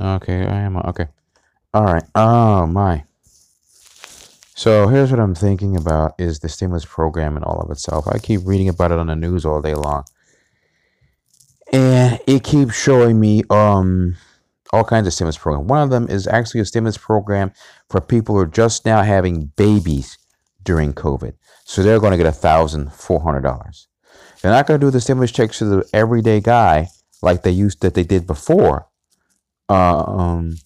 Okay, I am. Okay. All right. Oh my. So here's what I'm thinking about is the stimulus program and all of itself. I keep reading about it on the news all day long. And it keeps showing me um all kinds of stimulus programs. One of them is actually a stimulus program for people who are just now having babies during COVID. So they're going to get a thousand four hundred dollars. They're not going to do the stimulus checks to the everyday guy like they used that they did before, um,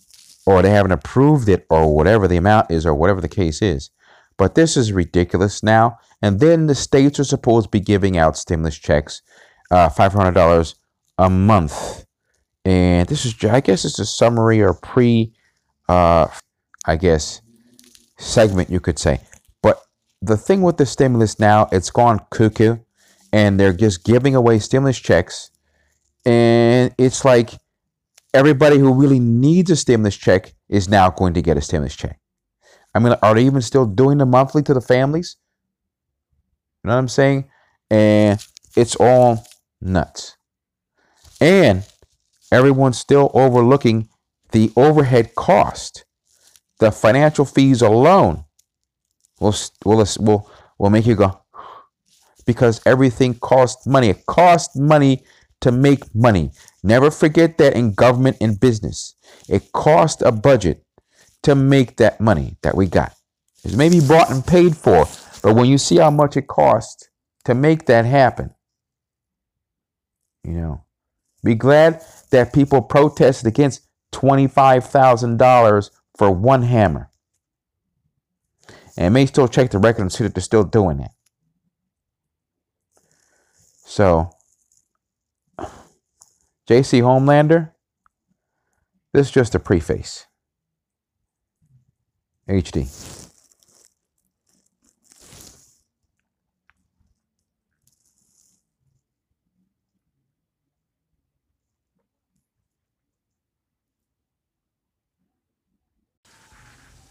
or they haven't approved it, or whatever the amount is, or whatever the case is. But this is ridiculous now. And then the states are supposed to be giving out stimulus checks, uh, five hundred dollars a month. And this is, I guess, it's a summary or pre, uh, I guess, segment you could say. But the thing with the stimulus now, it's gone cuckoo, and they're just giving away stimulus checks and it's like everybody who really needs a stimulus check is now going to get a stimulus check. I mean, are they even still doing the monthly to the families? You know what I'm saying? And it's all nuts. And everyone's still overlooking the overhead cost. The financial fees alone will will will will make you go because everything costs money. It costs money to make money. Never forget that in government and business, it costs a budget to make that money that we got. It may be bought and paid for, but when you see how much it costs to make that happen, you know, be glad that people protested against $25,000 for one hammer. And may still check the record and see that they're still doing that. So, JC Homelander, this is just a preface. HD.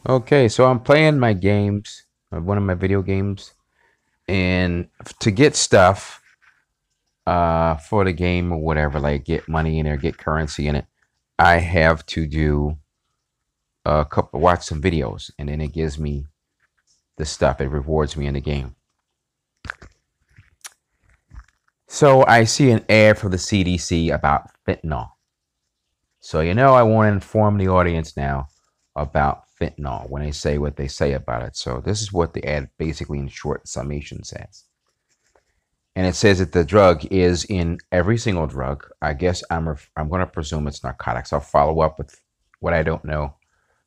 Okay, so I'm playing my games, uh, one of my video games, and to get stuff, uh, for the game or whatever, like get money in there, get currency in it, I have to do a couple, watch some videos, and then it gives me the stuff. It rewards me in the game. So I see an ad for the CDC about fentanyl. So you know I want to inform the audience now about fentanyl when they say what they say about it. So this is what the ad basically in short summation says and it says that the drug is in every single drug. I guess I'm ref- I'm going to presume it's narcotics. I'll follow up with what I don't know,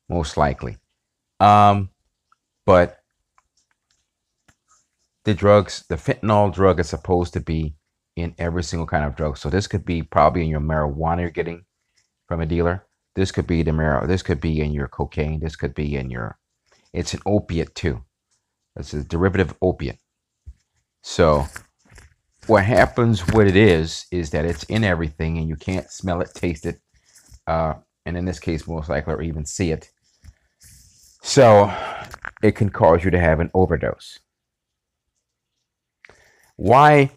most likely. Um, but the drugs, the fentanyl drug, is supposed to be in every single kind of drug. So this could be probably in your marijuana you're getting from a dealer. This could be the marijuana. This could be in your cocaine. This could be in your. It's an opiate too. It's a derivative opiate. So what happens, what it is, is that it's in everything and you can't smell it, taste it, uh, and in this case, most likely, or even see it. So it can cause you to have an overdose. Why,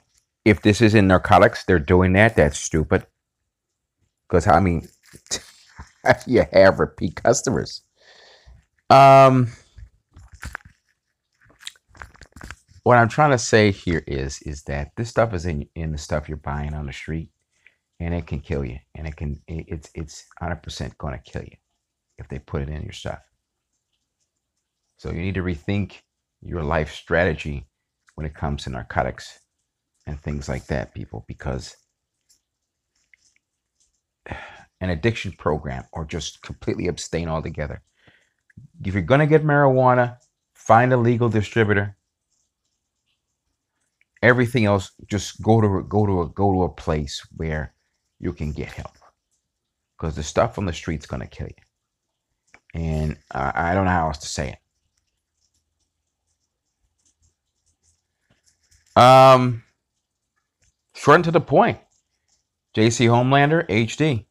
if this is in narcotics, they're doing that? That's stupid. Because, I mean, you have repeat customers. Um, what I'm trying to say here is is that this stuff is in in the stuff you're buying on the street, and it can kill you, and it can it's it's 100 percent going to kill you if they put it in your stuff. So you need to rethink your life strategy when it comes to narcotics and things like that, people, because an addiction program or just completely abstain altogether. If you're going to get marijuana, find a legal distributor everything else just go to go to a go to a place where you can get help. Because the stuff on the street's gonna kill you. And I, I don't know how else to say it. Um short and to the point. Jc homelander hd